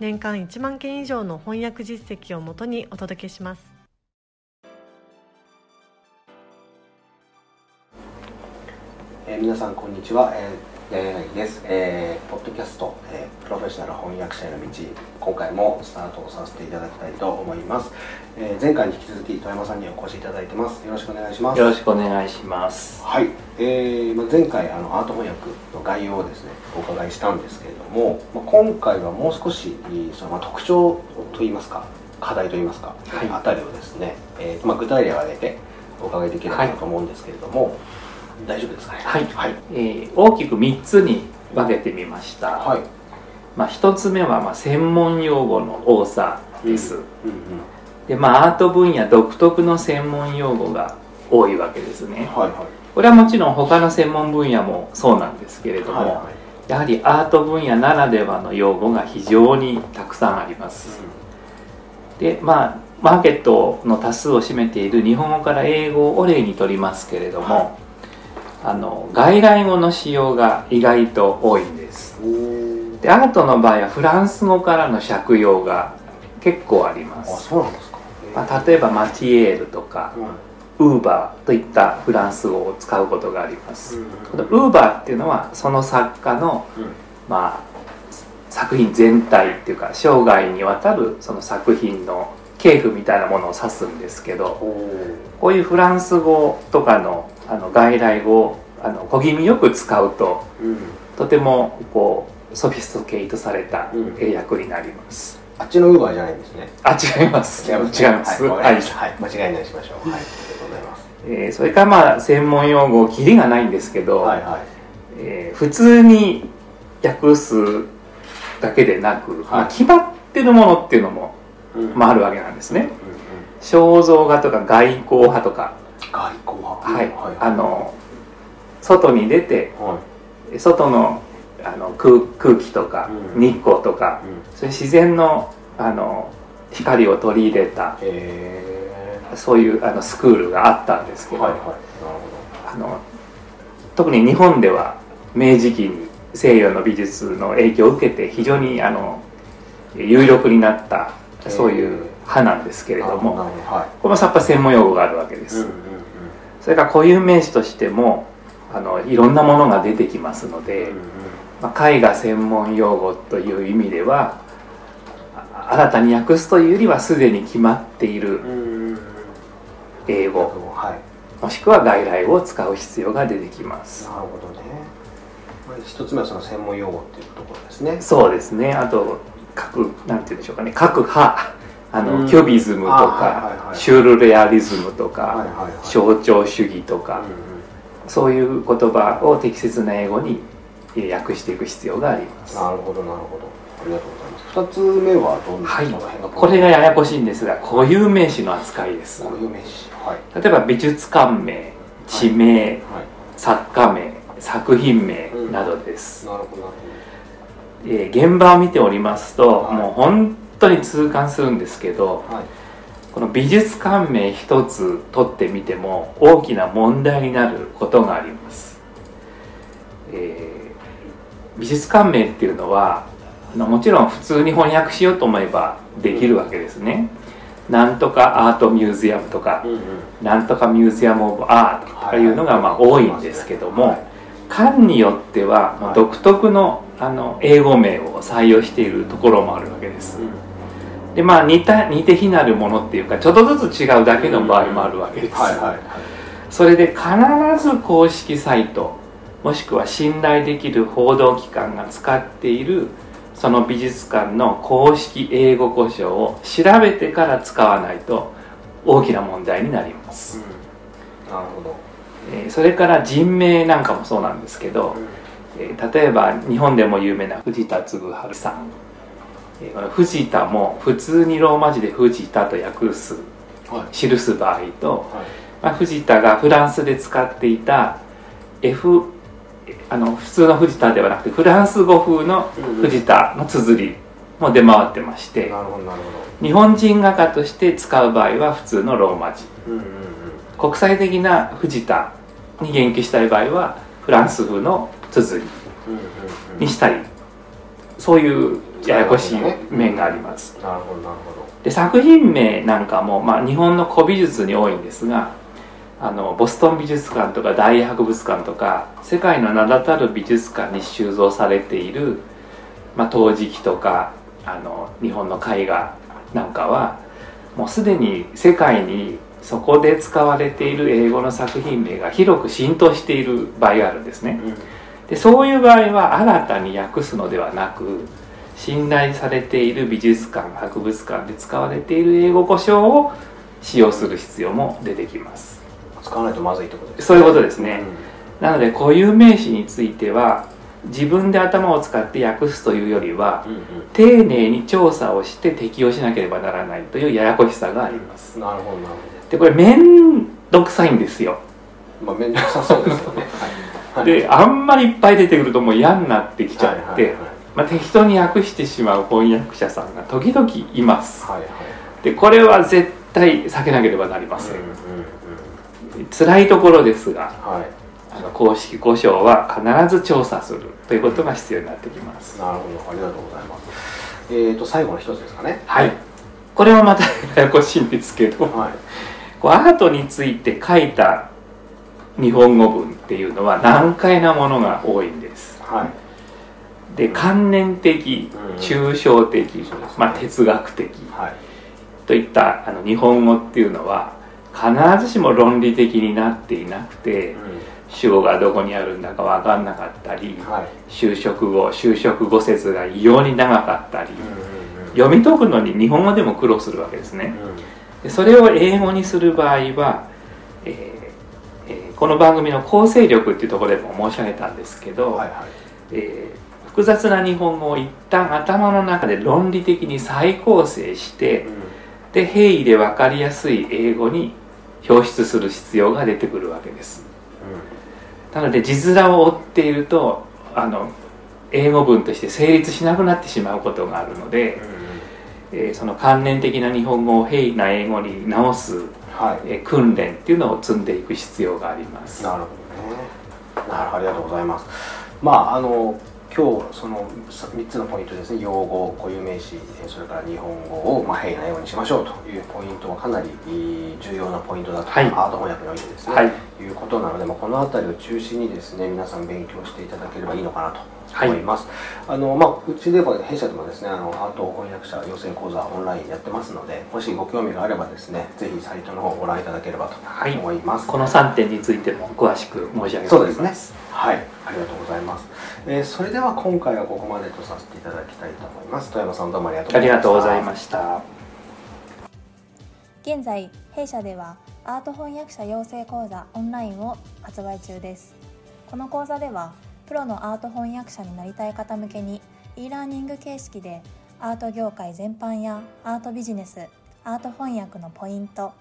年間1万件以上の翻訳実績をもとにお届けします。えー、皆さんこんにちは、えー、ややなぎです、えー、ポッドキャスト、えー、プロフェッショナル翻訳者への道今回もスタートをさせていただきたいと思います、えー、前回に引き続き富山さんにお越しいただいてます。よろしくお願いします。よろしくお願いします。はい、えーまあ、前回あのアート翻訳の概要をですねお伺いしたんですけれども、まあ、今回はもう少しその、まあ、特徴といいますか課題といいますか、はい、あたりをですね、えーまあ、具体例を挙げてお伺いできればなと思うんですけれども、はい大丈夫ですかね？はい、はい、えー、大きく3つに分けてみました、はい。まあ、1つ目はまあ専門用語の多さです、うん。うんうん、でまあアート分野独特の専門用語が多いわけですね、はいはい、これはもちろん他の専門分野もそうなんですけれども、はいはい、やはりアート分野ならではの用語が非常にたくさんあります、うん、でまあマーケットの多数を占めている日本語から英語を例にとりますけれども、はいあの外来語の使用が意外と多いんです。でアートの場合はフランス語からの借用が結構あります。あそうなんですか、まあ、例えばマチエールとか、ウーバーといったフランス語を使うことがあります、このウーバーっていうのはその作家の、まあ作品全体っていうか生涯にわたるその作品の系譜みたいなものを指すんですけどこういうフランス語とかのあの外来語をあの小気味よく使うと、うん、とてもこうソフィストケイトされた英訳になります、うん、あっちのウーバーじゃないんですね。あ違います。違います、ね、はい、はい、間違いないしましょう。はい。ありがとうございます、えー、それからまあ専門用語きりがないんですけど、はいはい。えー、普通に訳すだけでなく、はい、まあ、決まってるものっていうのも、うん、まあ、あるわけなんですね、うんうんうん、肖像画とか外交派とか外交派はい、はい、あの外に出て、はい、外のあの空空気とか、うん、日光とか、うん、そういう自然のあの光を取り入れたそういうあのスクールがあったんですけど,、はいはい、あの特に日本では明治期に西洋の美術の影響を受けて非常にあの有力になったそういう派なんですけれども、はい、このやっぱ専門用語があるわけです。うんうんそれから固有名詞としてもあのいろんなものが出てきますので、まあ、絵画専門用語という意味では新たに訳すというよりはすでに決まっている英語、はい、もしくは外来語を使う必要が出てきます。なるほどね。一つ目はその専門用語っていうところですね。そうですね。あと各なんて言うんでしょうかね。各派あの、キュビズムとか、シュールレアリズムとか、象徴主義とか、そういう言葉を適切な英語に訳していく必要があります。なるほどなるほど。ありがとうございます。2つ目はどんな、はい、これがややこしいんですが固有名詞の扱いです。固有名詞、はい、例えば美術館名地名、はい。はい、作家名作品名などです、うん、なるほどなるほど、えー、現場を見ておりますと、もう本当に痛感するんですけど、はい、この美術館名一つ取ってみても大きな問題になることがあります、えー、美術館名っていうのはあのもちろん普通に翻訳しようと思えばできるわけですね、うん、なんとかアートミュージアムとか、うんうん、なんとかミュージアム・オブ・アートとかいうのがまあ多いんですけども、館によっては独特のあの英語名を採用しているところもあるわけです、うんでまあ似た似て非なるものっていうかちょっとずつ違うだけの場合もあるわけです、はいはいはい、それで必ず公式サイトもしくは信頼できる報道機関が使っているその美術館の公式英語故障を調べてから使わないと大きな問題になります、うん、なるほど、えー、それから人名なんかもそうなんですけど、うん、えー、例えば日本でも有名な藤田嗣治さん藤田も普通にローマ字で藤田と訳す、はい、記す場合と、はい、まあ、藤田がフランスで使っていた F あの普通の藤田ではなくてフランス語風の藤田の綴りも出回ってまして、日本人画家として使う場合は普通のローマ字、国際的な藤田に言及したい場合はフランス風の綴りにしたりそういうややこしい面があります。なるほどなるほどで作品名なんかも、まあ、日本の古美術に多いんですがあのボストン美術館とか大英博物館とか世界の名だたる美術館に収蔵されている、まあ、陶磁器とかあの日本の絵画なんかはもうすでに世界にそこで使われている英語の作品名が広く浸透している場合があるんですね。でそういう場合は新たに訳すのではなく信頼されている美術館博物館で使われている英語故障を使用する必要も出てきます。使わないとまずいってことですね。そういうことですね、うん、なので固有名詞については自分で頭を使って訳すというよりは、うんうん、丁寧に調査をして適用しなければならないというややこしさがあります、うん、なるほどなるほど。でこれ面倒くさいんですよ。まあ面倒くさそうですよね、はい、であんまりいっぱい出てくるともう嫌になってきちゃって、はいはいはいまあ、適当に訳してしまう翻訳者さんが時々います、はいはい、でこれは絶対避けなければなりません、うんうんうん、辛いところですが、はい、あの公式故障は必ず調査するということが必要になってきます、なるほど。ありがとうございます。えーと、最後の一つですかね。はい。これはまたややこしいんですけど、はい、こうアートについて書いた日本語文っていうのは難解なものが多いんです、はいで観念的抽象的、まあ、哲学的、といったあの日本語っていうのは必ずしも論理的になっていなくて、主語がどこにあるんだか分かんなかったり、就職後就職後説が異様に長かったり、読み解くのに日本語でも苦労するわけですね。でそれを英語にする場合は、えーえー、この番組の構成力っていうところでも申し上げたんですけど、はいはい、えー複雑な日本語を一旦頭の中で論理的に再構成して、うん、で平易で分かりやすい英語に表出する必要が出てくるわけです、うん、なので字面を追っているとあの英語文として成立しなくなってしまうことがあるので、うん、えー、その関連的な日本語を平易な英語に直す、はい、えー、訓練っていうのを積んでいく必要があります。なるほどね。なるほど。ありがとうございます。まああの今日その3つのポイントですね。用語固有名詞それから日本語をまあ平易なようにしましょうというポイントはかなり重要なポイントだと、はい、アート翻訳においてですね、はい、いうことなので、まあ、この辺りを中心にですね皆さん勉強していただければいいのかなと思います、はい、あのまあ、うちでは弊社でもですねあのアート翻訳者養成講座オンラインやってますのでもしご興味があればですねぜひサイトの方をご覧いただければと思います、この3点についても詳しく申し上げております、ね、はい。ありがとうございます、えー、それでは今回はここまでとさせていただきたいと思います。富山さんどうもありがとうございました。現在弊社ではアート翻訳者養成講座オンラインを発売中です。この講座ではプロのアート翻訳者になりたい方向けに e ラーニング形式でアート業界全般やアートビジネスアート翻訳のポイント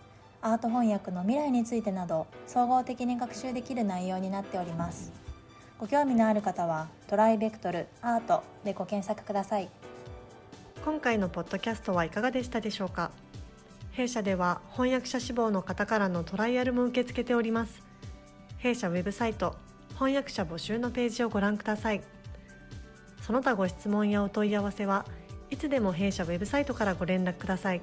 アート翻訳の未来についてなど総合的に学習できる内容になっております。ご興味のある方はトライベクトルアートでご検索ください。今回のポッドキャストはいかがでしたでしょうか？弊社では翻訳者志望の方からのトライアルも受け付けております。弊社ウェブサイト翻訳者募集のページをご覧くださいその他ご質問やお問い合わせはいつでも弊社ウェブサイトからご連絡ください。